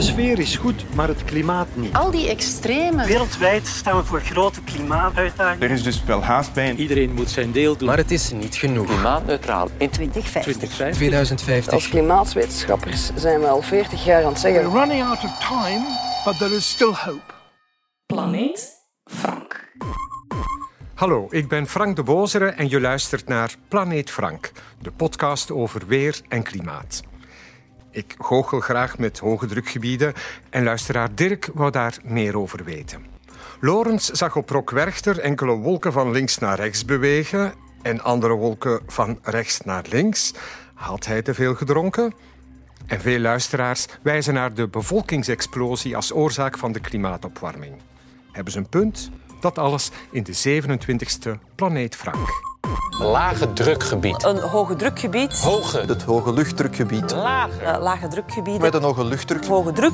De sfeer is goed, maar het klimaat niet. Al die extreme. Wereldwijd staan we voor grote klimaatuitdagingen. Er is dus wel haast bij. Iedereen moet zijn deel doen. Maar het is niet genoeg. Klimaatneutraal in 2050. 2050. 2050. Als klimaatwetenschappers zijn we al 40 jaar aan het zeggen. We're running out of time, but there is still hope. Planeet Frank. Hallo, ik ben Frank de Bozere en je luistert naar Planeet Frank, de podcast over weer en klimaat. Ik goochel graag met hoge drukgebieden en luisteraar Dirk wou daar meer over weten. Lorenz zag op Rock Werchter enkele wolken van links naar rechts bewegen en andere wolken van rechts naar links. Had hij te veel gedronken? En veel luisteraars wijzen naar de bevolkingsexplosie als oorzaak van de klimaatopwarming. Hebben ze een punt? Dat alles in de 27e Planeet Frank. Lage drukgebied. Een hoge drukgebied. Hoge. Het hoge luchtdrukgebied. Lage. Uh, lage drukgebieden. Met een hoge luchtdruk. Hoge druk.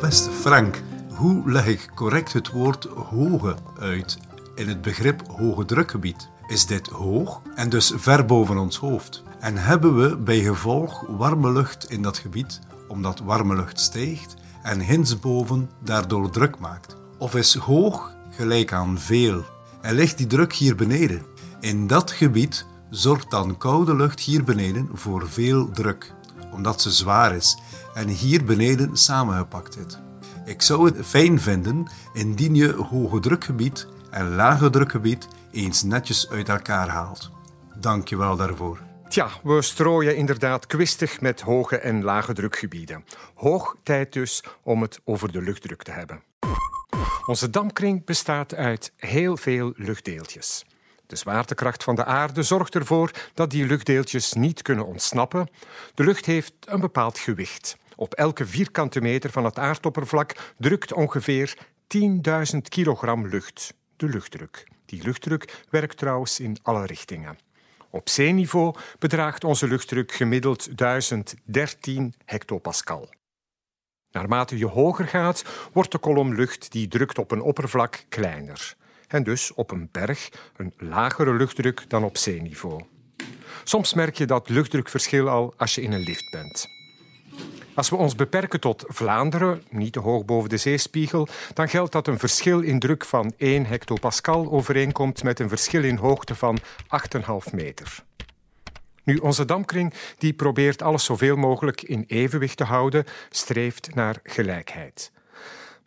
Beste Frank, hoe leg ik correct het woord hoge uit in het begrip hoge drukgebied? Is dit hoog en dus ver boven ons hoofd? En hebben we bij gevolg warme lucht in dat gebied, omdat warme lucht stijgt en hinsboven daardoor druk maakt? Of is hoog gelijk aan veel? En ligt die druk hier beneden? In dat gebied zorgt dan koude lucht hier beneden voor veel druk, omdat ze zwaar is en hier beneden samengepakt zit. Ik zou het fijn vinden indien je hoge drukgebied en lage drukgebied eens netjes uit elkaar haalt. Dank je wel daarvoor. Tja, we strooien inderdaad kwistig met hoge en lage drukgebieden. Hoog tijd dus om het over de luchtdruk te hebben. Onze dampkring bestaat uit heel veel luchtdeeltjes. De zwaartekracht van de aarde zorgt ervoor dat die luchtdeeltjes niet kunnen ontsnappen. De lucht heeft een bepaald gewicht. Op elke vierkante meter van het aardoppervlak drukt ongeveer 10.000 kilogram lucht, de luchtdruk. Die luchtdruk werkt trouwens in alle richtingen. Op zeeniveau bedraagt onze luchtdruk gemiddeld 1013 hectopascal. Naarmate je hoger gaat, wordt de kolom lucht die drukt op een oppervlak kleiner. En dus op een berg een lagere luchtdruk dan op zeeniveau. Soms merk je dat luchtdrukverschil al als je in een lift bent. Als we ons beperken tot Vlaanderen, niet te hoog boven de zeespiegel, dan geldt dat een verschil in druk van 1 hectopascal overeenkomt met een verschil in hoogte van 8,5 meter. Nu, onze dampkring die probeert alles zoveel mogelijk in evenwicht te houden, streeft naar gelijkheid.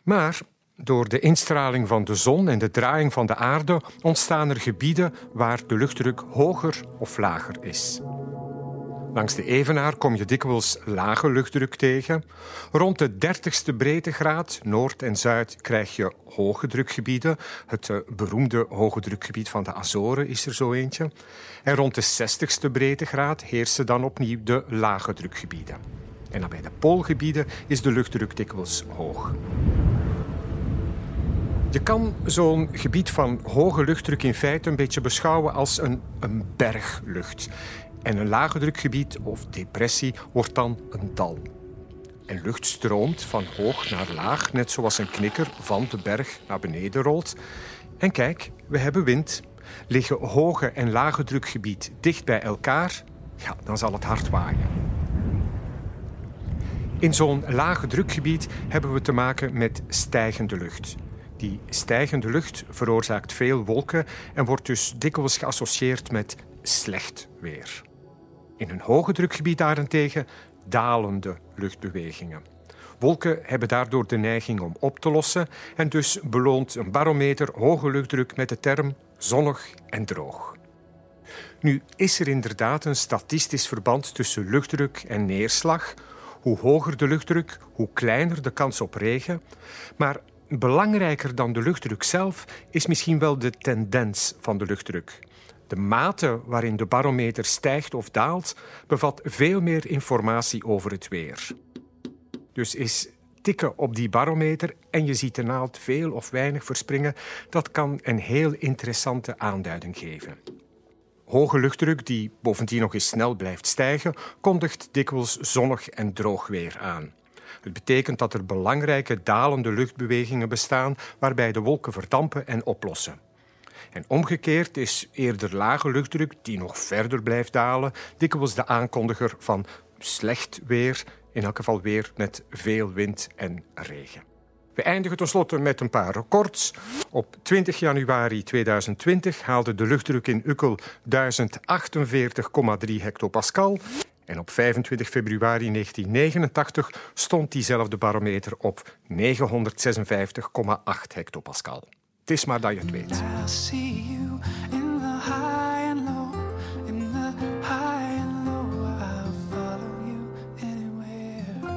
Maar door de instraling van de zon en de draaiing van de aarde ontstaan er gebieden waar de luchtdruk hoger of lager is. Langs de Evenaar kom je dikwijls lage luchtdruk tegen. Rond de 30ste breedtegraad, noord en zuid, krijg je hoge drukgebieden. Het uh, beroemde hoge drukgebied van de Azoren is er zo eentje. En rond de 60ste breedtegraad heersen dan opnieuw de lage drukgebieden. En dan bij de poolgebieden is de luchtdruk dikwijls hoog. Je kan zo'n gebied van hoge luchtdruk in feite een beetje beschouwen als een, een berglucht. En een lage drukgebied of depressie wordt dan een dal. En lucht stroomt van hoog naar laag, net zoals een knikker van de berg naar beneden rolt. En kijk, we hebben wind. Liggen hoge en lage drukgebied dicht bij elkaar, ja, dan zal het hard waaien. In zo'n lage drukgebied hebben we te maken met stijgende lucht. Die stijgende lucht veroorzaakt veel wolken en wordt dus dikwijls geassocieerd met slecht weer. In een hoge drukgebied daarentegen dalende luchtbewegingen. Wolken hebben daardoor de neiging om op te lossen en dus beloont een barometer hoge luchtdruk met de term zonnig en droog. Nu is er inderdaad een statistisch verband tussen luchtdruk en neerslag. Hoe hoger de luchtdruk, hoe kleiner de kans op regen. Maar belangrijker dan de luchtdruk zelf is misschien wel de tendens van de luchtdruk. De mate waarin de barometer stijgt of daalt bevat veel meer informatie over het weer. Dus is tikken op die barometer en je ziet de naald veel of weinig verspringen, dat kan een heel interessante aanduiding geven. Hoge luchtdruk, die bovendien nog eens snel blijft stijgen, kondigt dikwijls zonnig en droog weer aan. Het betekent dat er belangrijke dalende luchtbewegingen bestaan waarbij de wolken verdampen en oplossen. En omgekeerd is eerder lage luchtdruk, die nog verder blijft dalen, dikwijls de aankondiger van slecht weer, in elk geval weer met veel wind en regen. We eindigen tenslotte met een paar records. Op 20 januari 2020 haalde de luchtdruk in Ukkel 1048,3 hectopascal. En op 25 februari 1989 stond diezelfde barometer op 956,8 hectopascal. Het is maar dat je het weet.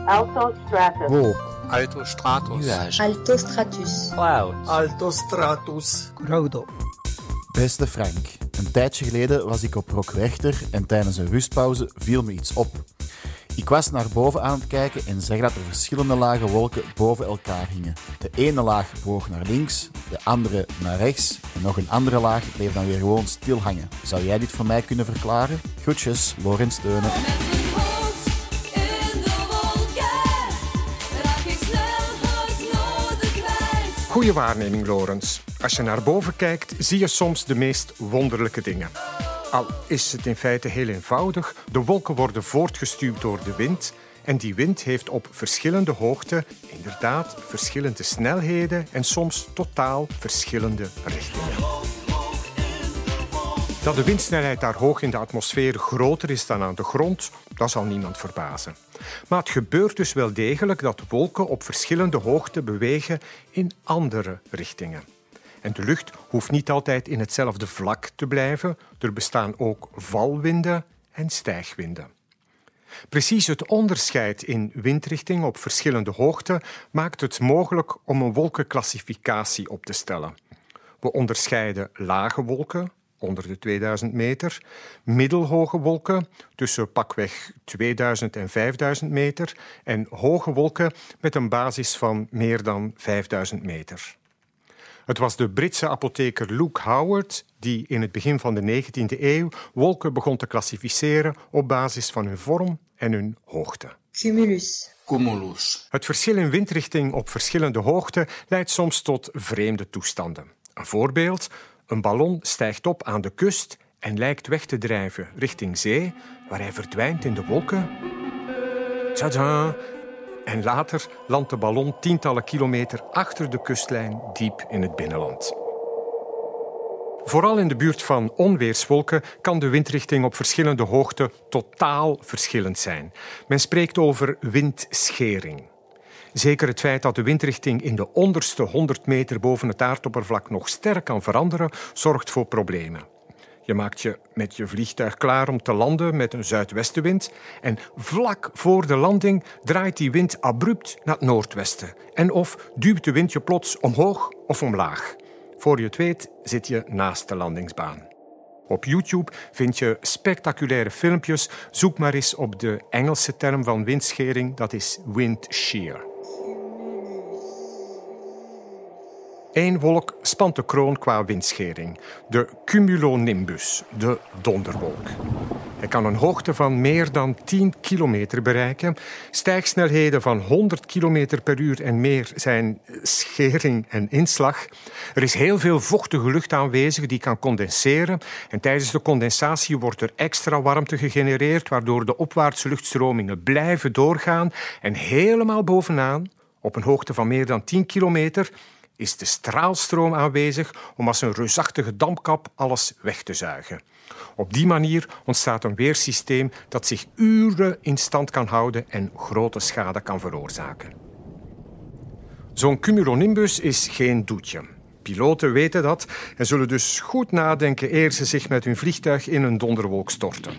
Alto stratus. Wow. Alto stratus. Nuage. Alto stratus. Cloud. Alto stratus. Graudo. Beste Frank, een tijdje geleden was ik op Rockwerchter en tijdens een rustpauze viel me iets op. Ik was naar boven aan het kijken en zag dat er verschillende lage wolken boven elkaar hingen. De ene laag boog naar links, de andere naar rechts en nog een andere laag bleef dan weer gewoon stil hangen. Zou jij dit voor mij kunnen verklaren? Groetjes, Lorenz Steunen. Goeie waarneming, Lorenz. Als je naar boven kijkt, zie je soms de meest wonderlijke dingen. Al is het in feite heel eenvoudig. De wolken worden voortgestuwd door de wind. En die wind heeft op verschillende hoogten inderdaad verschillende snelheden en soms totaal verschillende richtingen. Dat de windsnelheid daar hoog in de atmosfeer groter is dan aan de grond, dat zal niemand verbazen. Maar het gebeurt dus wel degelijk dat wolken op verschillende hoogten bewegen in andere richtingen. En de lucht hoeft niet altijd in hetzelfde vlak te blijven. Er bestaan ook valwinden en stijgwinden. Precies het onderscheid in windrichting op verschillende hoogten maakt het mogelijk om een wolkenclassificatie op te stellen. We onderscheiden lage wolken, onder de 2000 meter, middelhoge wolken tussen pakweg 2000 en 5000 meter en hoge wolken met een basis van meer dan 5000 meter. Het was de Britse apotheker Luke Howard die in het begin van de 19e eeuw wolken begon te klassificeren op basis van hun vorm en hun hoogte. Cumulus. Cumulus. Het verschil in windrichting op verschillende hoogten leidt soms tot vreemde toestanden. Een voorbeeld: een ballon stijgt op aan de kust en lijkt weg te drijven richting zee, waar hij verdwijnt in de wolken. Tada! En later landt de ballon tientallen kilometer achter de kustlijn diep in het binnenland. Vooral in de buurt van onweerswolken kan de windrichting op verschillende hoogten totaal verschillend zijn. Men spreekt over windschering. Zeker het feit dat de windrichting in de onderste 100 meter boven het aardoppervlak nog sterk kan veranderen, zorgt voor problemen. Je maakt je met je vliegtuig klaar om te landen met een zuidwestenwind en vlak voor de landing draait die wind abrupt naar het noordwesten en of duwt de wind je plots omhoog of omlaag. Voor je het weet zit je naast de landingsbaan. Op YouTube vind je spectaculaire filmpjes. Zoek maar eens op de Engelse term van windschering, dat is wind shear. Eén wolk spant de kroon qua windschering, de cumulonimbus, de donderwolk. Hij kan een hoogte van meer dan 10 kilometer bereiken. Stijgsnelheden van 100 kilometer per uur en meer zijn schering en inslag. Er is heel veel vochtige lucht aanwezig die kan condenseren. En tijdens de condensatie wordt er extra warmte gegenereerd, waardoor de opwaartse luchtstromingen blijven doorgaan. En helemaal bovenaan, op een hoogte van meer dan 10 kilometer, is de straalstroom aanwezig om als een reusachtige dampkap alles weg te zuigen. Op die manier ontstaat een weersysteem dat zich uren in stand kan houden en grote schade kan veroorzaken. Zo'n cumulonimbus is geen doetje. Piloten weten dat en zullen dus goed nadenken eer ze zich met hun vliegtuig in een donderwolk storten.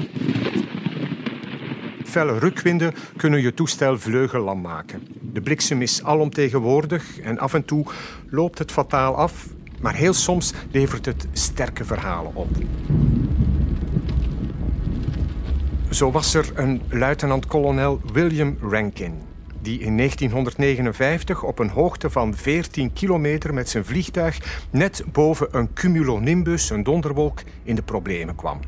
Felle rukwinden kunnen je toestel vleugellam maken. De bliksem is alomtegenwoordig en af en toe loopt het fataal af, maar heel soms levert het sterke verhalen op. Zo was er een luitenant-kolonel William Rankin, die in 1959 op een hoogte van 14 kilometer met zijn vliegtuig net boven een cumulonimbus, een donderwolk, in de problemen kwam.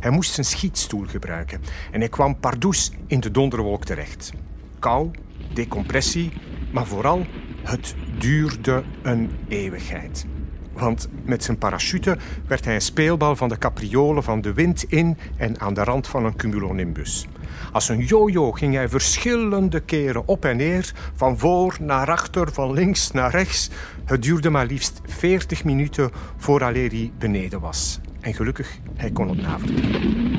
Hij moest zijn schietstoel gebruiken en hij kwam pardoes in de donderwolk terecht. Kou, decompressie, maar vooral het duurde een eeuwigheid. Want met zijn parachute werd hij een speelbal van de capriolen van de wind in en aan de rand van een cumulonimbus. Als een jojo ging hij verschillende keren op en neer, van voor naar achter, van links naar rechts. Het duurde maar liefst 40 minuten vooraleer hij beneden was. En gelukkig, hij kon het navertellen.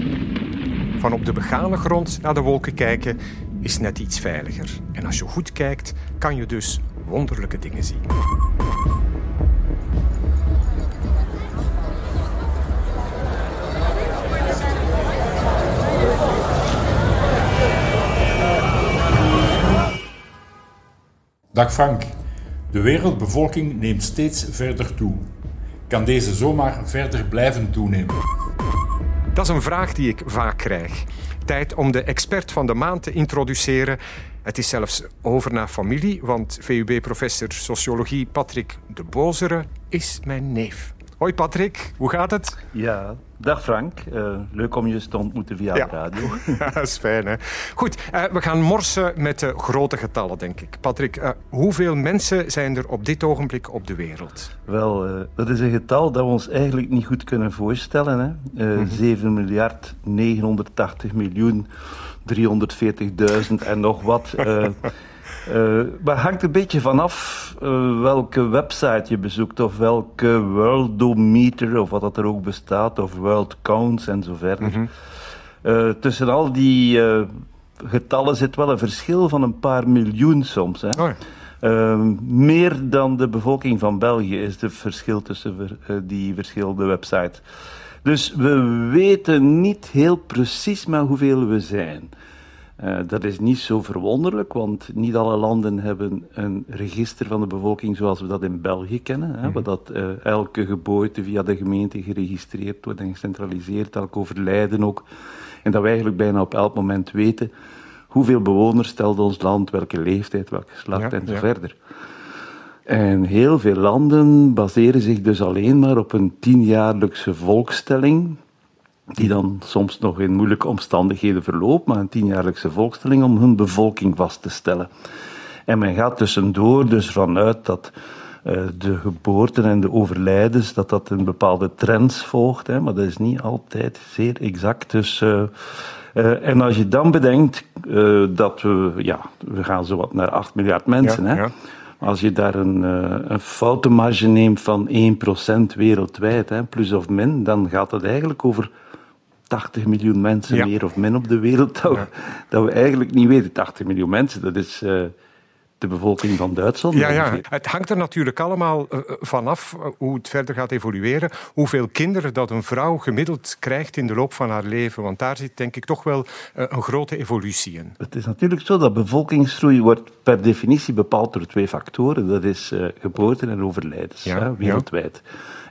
Van op de begane grond naar de wolken kijken is net iets veiliger. En als je goed kijkt, kan je dus wonderlijke dingen zien. Dag Frank. De wereldbevolking neemt steeds verder toe. Kan deze zomaar verder blijven toenemen? Dat is een vraag die ik vaak krijg. Tijd om de expert van de maand te introduceren. Het is zelfs over naar familie, want VUB-professor sociologie Patrick de Bozere is mijn neef. Hoi Patrick, hoe gaat het? Ja, dag Frank. Uh, leuk om je te ontmoeten via Ja. de radio. dat is fijn, hè? Goed, eh, we gaan morsen met de grote getallen, denk ik. Patrick, eh, hoeveel mensen zijn er op dit ogenblik op de wereld? Wel, eh, dat is een getal dat we ons eigenlijk niet goed kunnen voorstellen. Hè? Eh, Mhm. 7 miljard 980 miljoen 340.000 en nog wat. eh, maar het hangt een beetje vanaf eh, welke website je bezoekt of welke Worldometer of wat dat er ook bestaat of World Counts en zo verder. Mhm. Eh, tussen al die getallen zit wel een verschil van een paar miljoen soms. Hè. Oh meer dan de bevolking van België is het verschil tussen die verschillende websites. Dus we weten niet heel precies maar hoeveel we zijn. Eh, dat is niet zo verwonderlijk, want niet alle landen hebben een register van de bevolking zoals we dat in België kennen. Hè, waar dat eh, elke geboorte via de gemeente geregistreerd wordt en gecentraliseerd, elk overlijden ook. En dat we eigenlijk bijna op elk moment weten hoeveel bewoners stelt ons land, welke leeftijd, welk geslacht Ja, en zo ja. verder. En heel veel landen baseren zich dus alleen maar op een tienjaarlijkse volkstelling, die dan soms nog in moeilijke omstandigheden verloopt, maar een tienjaarlijkse volkstelling om hun bevolking vast te stellen. En men gaat tussendoor dus vanuit dat eh, de geboorten en de overlijdens, dat dat een bepaalde trends volgt, hè, maar dat is niet altijd zeer exact. Dus, eh, eh, en als je dan bedenkt dat we, ja, we gaan zowat naar 8 miljard mensen, Ja, hè, ja. als je daar een, een foutenmarge neemt van 1% wereldwijd, hè, plus of min, dan gaat het eigenlijk over 80 miljoen mensen Ja. meer of min op de wereld. Dat, we, dat we eigenlijk niet weten. 80 miljoen mensen, dat is eh, de bevolking van Duitsland. Ja, ja, het hangt er natuurlijk allemaal eh, vanaf eh, hoe het verder gaat evolueren. Hoeveel kinderen dat een vrouw gemiddeld krijgt in de loop van haar leven. Want daar zit denk ik toch wel een grote evolutie in. Het is natuurlijk zo dat bevolkingsgroei wordt per definitie bepaald door twee factoren. Dat is geboorten en overlijdens, Ja, hè, wereldwijd.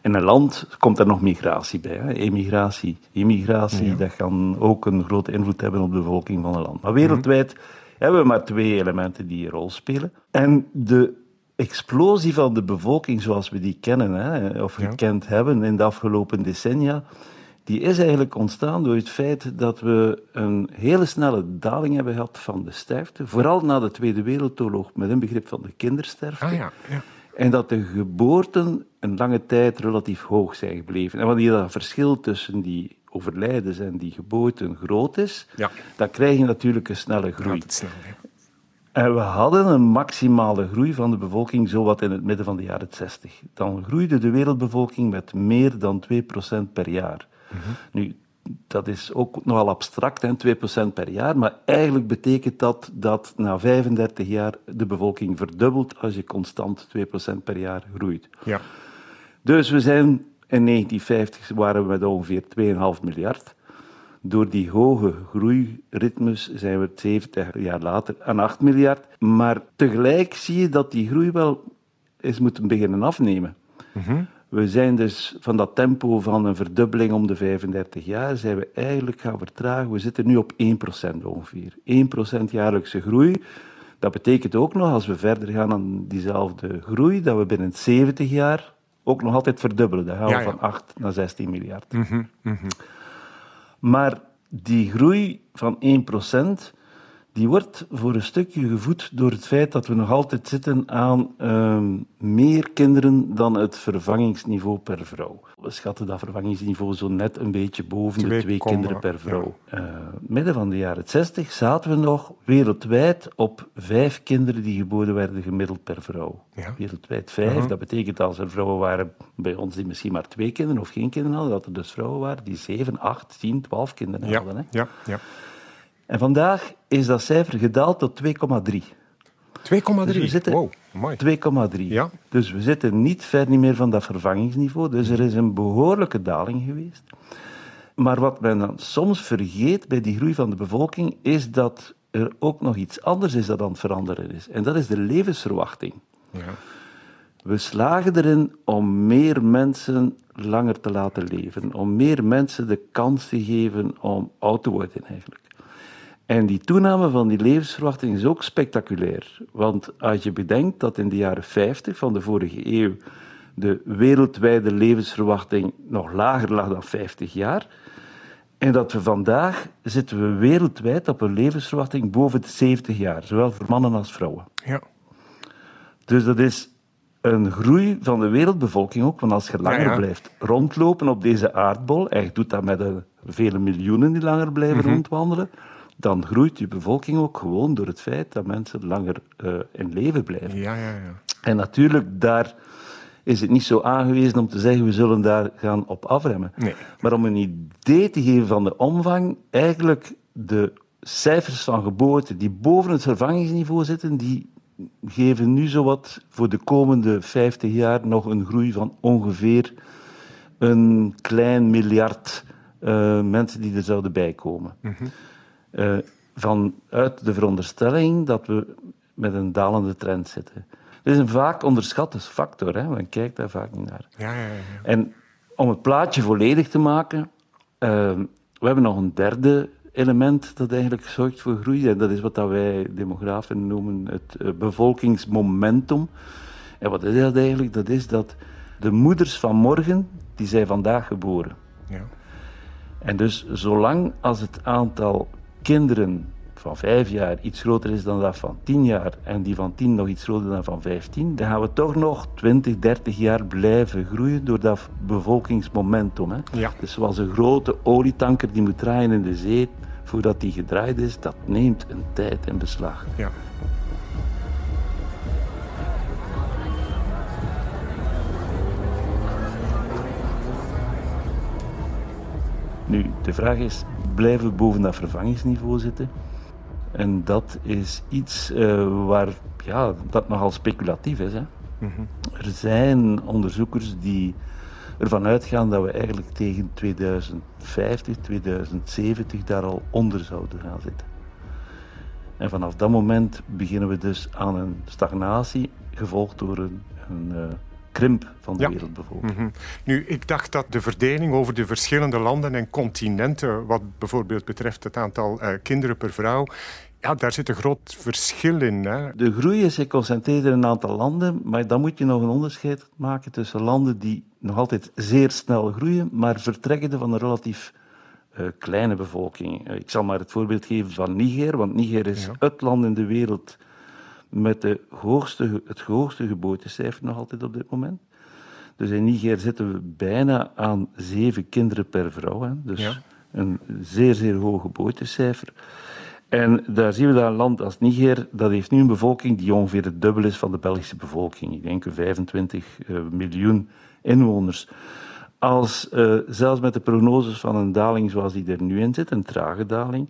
In een land komt er nog migratie bij. Hè. Emigratie, immigratie, dat kan ook een grote invloed hebben op de bevolking van een land. Maar wereldwijd hebben we maar twee elementen die een rol spelen. En de explosie van de bevolking zoals we die kennen, hè, of Ja. gekend hebben in de afgelopen decennia, die is eigenlijk ontstaan door het feit dat we een hele snelle daling hebben gehad van de sterfte. Vooral na de Tweede Wereldoorlog, met een begrip van de kindersterfte. Ah ja, ja. En dat de geboorten een lange tijd relatief hoog zijn gebleven. En wanneer dat verschil tussen die overlijdens en die geboorten groot is, Ja. dan krijg je natuurlijk een snelle groei. Snel. En we hadden een maximale groei van de bevolking zowat in het midden van de jaren 60. Dan groeide de wereldbevolking met meer dan 2% per jaar. Nu, dat is ook nogal abstract, hè, 2% per jaar, maar eigenlijk betekent dat dat na 35 jaar de bevolking verdubbelt als je constant 2% per jaar groeit. Ja. Dus we zijn in 1950 waren we met ongeveer 2,5 miljard. Door die hoge groeiritmes zijn we 70 jaar later aan 8 miljard. Maar tegelijk zie je dat die groei wel is moeten beginnen afnemen. We zijn dus van dat tempo van een verdubbeling om de 35 jaar, zijn we eigenlijk gaan vertragen. We zitten nu op 1% ongeveer. 1% jaarlijkse groei. Dat betekent ook nog, als we verder gaan aan diezelfde groei, dat we binnen 70 jaar ook nog altijd verdubbelen. Dan gaan we ja. van 8 naar 16 miljard. Mhm, mhm. Maar die groei van 1%, die wordt voor een stukje gevoed door het feit dat we nog altijd zitten aan uh, meer kinderen dan het vervangingsniveau per vrouw. We schatten dat vervangingsniveau zo net een beetje boven twee, de twee kinderen per vrouw. Ja. Uh, midden van de jaren 60 zaten we nog wereldwijd op vijf kinderen die geboren werden gemiddeld per vrouw. Ja. Wereldwijd vijf. Uh -huh. Dat betekent als er vrouwen waren bij ons die misschien maar twee kinderen of geen kinderen hadden, dat er dus vrouwen waren die zeven, acht, tien, twaalf kinderen ja. hadden. Hè? Ja, ja. En vandaag is dat cijfer gedaald tot 2,3. 2,3? Dus we zitten wow, 2,3. Ja. Dus we zitten niet ver niet meer van dat vervangingsniveau. Dus er is een behoorlijke daling geweest. Maar wat men dan soms vergeet bij die groei van de bevolking, is dat er ook nog iets anders is dat aan het veranderen is. En dat is de levensverwachting. Ja. We slagen erin om meer mensen langer te laten leven, om meer mensen de kans te geven om oud te worden eigenlijk. En die toename van die levensverwachting is ook spectaculair. Want als je bedenkt dat in de jaren 50 van de vorige eeuw de wereldwijde levensverwachting nog lager lag dan 50 jaar, en dat we vandaag zitten we wereldwijd op een levensverwachting boven de 70 jaar, zowel voor mannen als vrouwen. Ja. Dus dat is een groei van de wereldbevolking ook, want als je langer ja, ja. blijft rondlopen op deze aardbol, en je doet dat met de vele miljoenen die langer blijven Mhm. rondwandelen, dan groeit je bevolking ook gewoon door het feit dat mensen langer uh, in leven blijven. Ja, ja, ja. En natuurlijk, daar is het niet zo aangewezen om te zeggen we zullen daar gaan op afremmen. Nee. Maar om een idee te geven van de omvang, eigenlijk de cijfers van geboorte die boven het vervangingsniveau zitten, die geven nu zowat voor de komende 50 jaar nog een groei van ongeveer een klein miljard uh, mensen die er zouden bijkomen. Mm -hmm. Uh, vanuit de veronderstelling dat we met een dalende trend zitten. Dat is een vaak onderschatte factor, hè? men kijkt daar vaak niet naar. Ja, ja, ja. En om het plaatje volledig te maken, uh, we hebben nog een derde element dat eigenlijk zorgt voor groei. En dat is wat dat wij demografen noemen het uh, bevolkingsmomentum. En wat is dat eigenlijk? Dat is dat de moeders van morgen, die zijn vandaag geboren. Ja. En dus zolang als het aantal kinderen van vijf jaar iets groter is dan dat van tien jaar en die van tien nog iets groter dan van vijftien, dan gaan we toch nog 20, 30 jaar blijven groeien door dat bevolkingsmomentum. Hè? Ja. Dus zoals een grote olietanker die moet draaien in de zee voordat die gedraaid is, dat neemt een tijd in beslag. Ja. Nu, de vraag is, blijven we boven dat vervangingsniveau zitten? En dat is iets uh, waar, ja, dat nogal speculatief is. Hè? Mm -hmm. Er zijn onderzoekers die ervan uitgaan dat we eigenlijk tegen 2050, 2070 daar al onder zouden gaan zitten. En vanaf dat moment beginnen we dus aan een stagnatie, gevolgd door een, een uh, krimp van de ja. wereldbevolking. Mm -hmm. Nu, ik dacht dat de verdeling over de verschillende landen en continenten, wat bijvoorbeeld betreft het aantal uh, kinderen per vrouw, ja, daar zit een groot verschil in. Hè? De groei is geconcentreerd in een aantal landen, maar dan moet je nog een onderscheid maken tussen landen die nog altijd zeer snel groeien, maar vertrekken van een relatief uh, kleine bevolking. Uh, ik zal maar het voorbeeld geven van Niger, want Niger is Ja. het land in de wereld met de hoogste, het hoogste geboortecijfer nog altijd op dit moment. Dus in Niger zitten we bijna aan zeven kinderen per vrouw. Hè. Dus Ja. een zeer, zeer hoog geboortecijfer. En daar zien we dat een land als Niger, dat heeft nu een bevolking die ongeveer het dubbel is van de Belgische bevolking. Ik denk 25 uh, miljoen inwoners. Als uh, zelfs met de prognoses van een daling zoals die er nu in zit, een trage daling,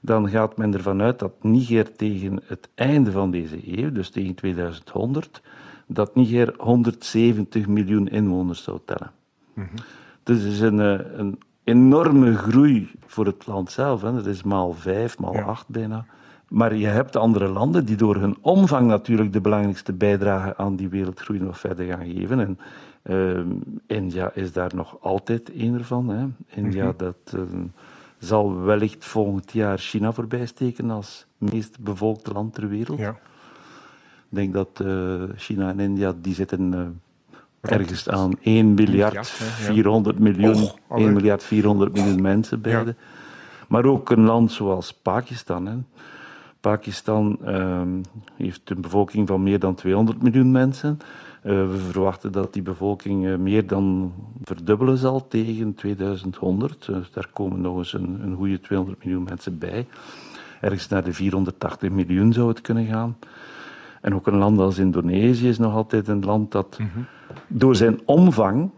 dan gaat men ervan uit dat Niger tegen het einde van deze eeuw, dus tegen 2100, dat Niger 170 miljoen inwoners zou tellen. Mhm. Dus het is een, uh, een enorme groei voor het land zelf. Hè. Dat is maal vijf, maal Ja. acht bijna. Maar je hebt andere landen die door hun omvang natuurlijk de belangrijkste bijdrage aan die wereldgroei nog verder gaan geven. En ehm, India is daar nog altijd een ervan. Hè. India Mhm. dat, eh, zal wellicht volgend jaar China voorbij steken als meest bevolkte land ter wereld. Ja. Ik denk dat eh, China en India die zitten eh, ergens aan 1 miljard miljard, hè, ja. 400 miljoen, Och, 1 allee. miljard 400 miljoen mensen beide. Maar ook een land zoals Pakistan. Hè. Pakistan ehm, heeft een bevolking van meer dan 200 miljoen mensen. Uh, we verwachten dat die bevolking uh, meer dan verdubbelen zal tegen 2100. Dus daar komen nog eens een, een goede 200 miljoen mensen bij. Ergens naar de 480 miljoen zou het kunnen gaan. En ook een land als Indonesië is nog altijd een land dat mm -hmm. door zijn omvang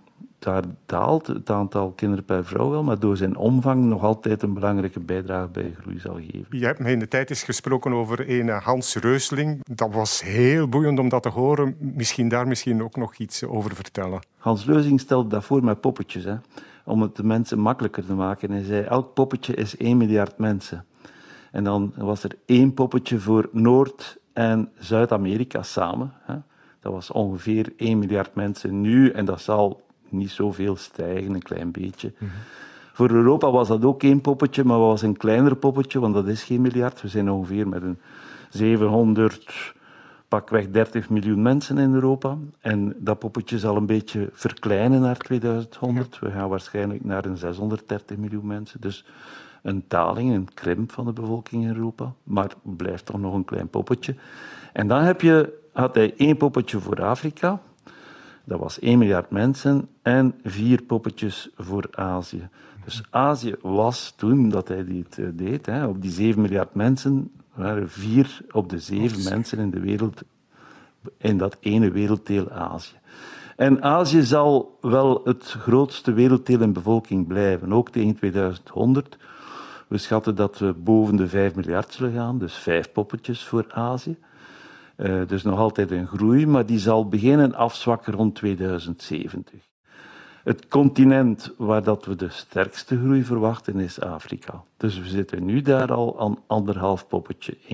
daar daalt het aantal kinderen per vrouw wel, maar door zijn omvang nog altijd een belangrijke bijdrage bij groei zal geven. Je hebt mij in de tijd eens gesproken over een Hans Reusling. Dat was heel boeiend om dat te horen. Misschien daar misschien ook nog iets over vertellen. Hans Reusling stelde dat voor met poppetjes, hè, om het de mensen makkelijker te maken. Hij zei, elk poppetje is 1 miljard mensen. En dan was er één poppetje voor Noord- en Zuid-Amerika samen. Hè. Dat was ongeveer 1 miljard mensen nu en dat zal niet zoveel stijgen, een klein beetje. Mm -hmm. Voor Europa was dat ook één poppetje, maar was een kleiner poppetje, want dat is geen miljard. We zijn ongeveer met een 700, pakweg 30 miljoen mensen in Europa. En dat poppetje zal een beetje verkleinen naar 2100. Ja. We gaan waarschijnlijk naar een 630 miljoen mensen. Dus een taling, een krimp van de bevolking in Europa. Maar blijft toch nog een klein poppetje. En dan heb je, had hij één poppetje voor Afrika. Dat was 1 miljard mensen en vier poppetjes voor Azië. Dus Azië was toen dat hij dit deed, hè, op die 7 miljard mensen waren vier op de zeven mensen in de wereld in dat ene werelddeel Azië. En Azië zal wel het grootste werelddeel in bevolking blijven, ook tegen 2100. We schatten dat we boven de 5 miljard zullen gaan, dus vijf poppetjes voor Azië. Uh, dus nog altijd een groei, maar die zal beginnen afzwakken rond 2070. Het continent waar dat we de sterkste groei verwachten is Afrika. Dus we zitten nu daar al aan anderhalf poppetje, 1,4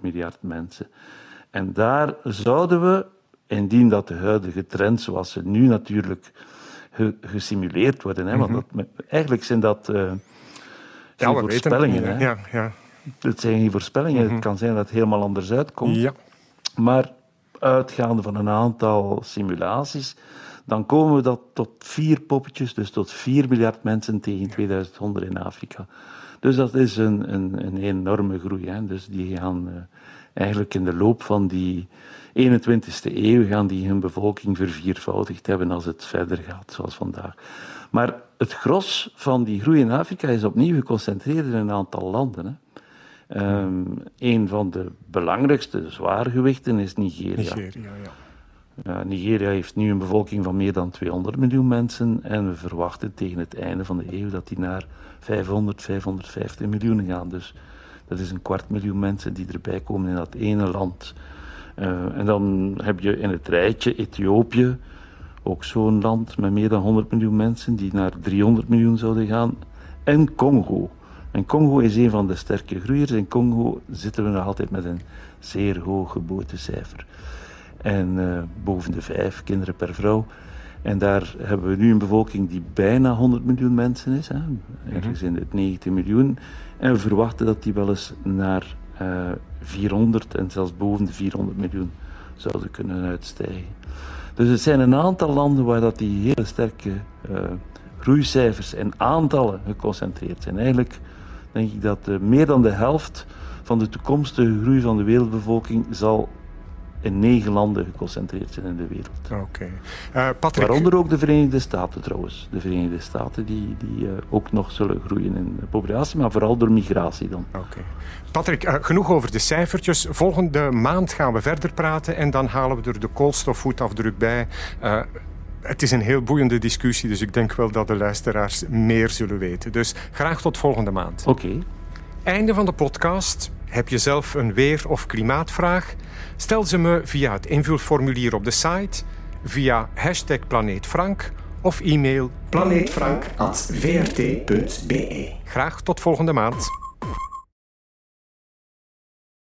miljard mensen. En daar zouden we, indien dat de huidige trend zoals ze nu natuurlijk ge gesimuleerd worden, hè, want dat, eigenlijk zijn dat uh, ja, we voorspellingen. weten, hè. ja, ja. Het zijn geen voorspellingen. Het kan zijn dat het helemaal anders uitkomt. Ja. Maar uitgaande van een aantal simulaties, dan komen we dat tot vier poppetjes, dus tot 4 miljard mensen tegen 2100 in Afrika. Dus dat is een, een, een enorme groei. Hè. Dus die gaan uh, eigenlijk in de loop van die 21ste eeuw gaan die hun bevolking verviervoudigd hebben als het verder gaat, zoals vandaag. Maar het gros van die groei in Afrika is opnieuw geconcentreerd in een aantal landen. Hè. Um, een van de belangrijkste zwaargewichten is Nigeria. Nigeria, ja. Nigeria heeft nu een bevolking van meer dan 200 miljoen mensen en we verwachten tegen het einde van de eeuw dat die naar 500, 550 miljoen gaan. Dus dat is een kwart miljoen mensen die erbij komen in dat ene land. Uh, en dan heb je in het rijtje Ethiopië, ook zo'n land met meer dan 100 miljoen mensen die naar 300 miljoen zouden gaan. En Congo. En Congo is een van de sterke groeiers. In Congo zitten we nog altijd met een zeer hoog geboortecijfer. En uh, boven de vijf kinderen per vrouw. En daar hebben we nu een bevolking die bijna 100 miljoen mensen is. Hè. Ergens in het 90 miljoen. En we verwachten dat die wel eens naar uh, 400 en zelfs boven de 400 miljoen zouden kunnen uitstijgen. Dus het zijn een aantal landen waar dat die hele sterke uh, groeicijfers en aantallen geconcentreerd zijn. Eigenlijk denk ik dat uh, meer dan de helft van de toekomstige groei van de wereldbevolking zal in negen landen geconcentreerd zijn in de wereld. Oké. Okay. Uh, Patrick... Waaronder ook de Verenigde Staten trouwens. De Verenigde Staten die, die uh, ook nog zullen groeien in de populatie, maar vooral door migratie dan. Oké. Okay. Patrick, uh, genoeg over de cijfertjes. Volgende maand gaan we verder praten en dan halen we er de koolstofvoetafdruk bij. Het is een heel boeiende discussie, dus ik denk wel dat de luisteraars meer zullen weten. Dus graag tot volgende maand. Oké. Okay. Einde van de podcast. Heb je zelf een weer- of klimaatvraag? Stel ze me via het invulformulier op de site, via hashtag planeetfrank of e-mail planeetfrank.vrt.be. Graag tot volgende maand.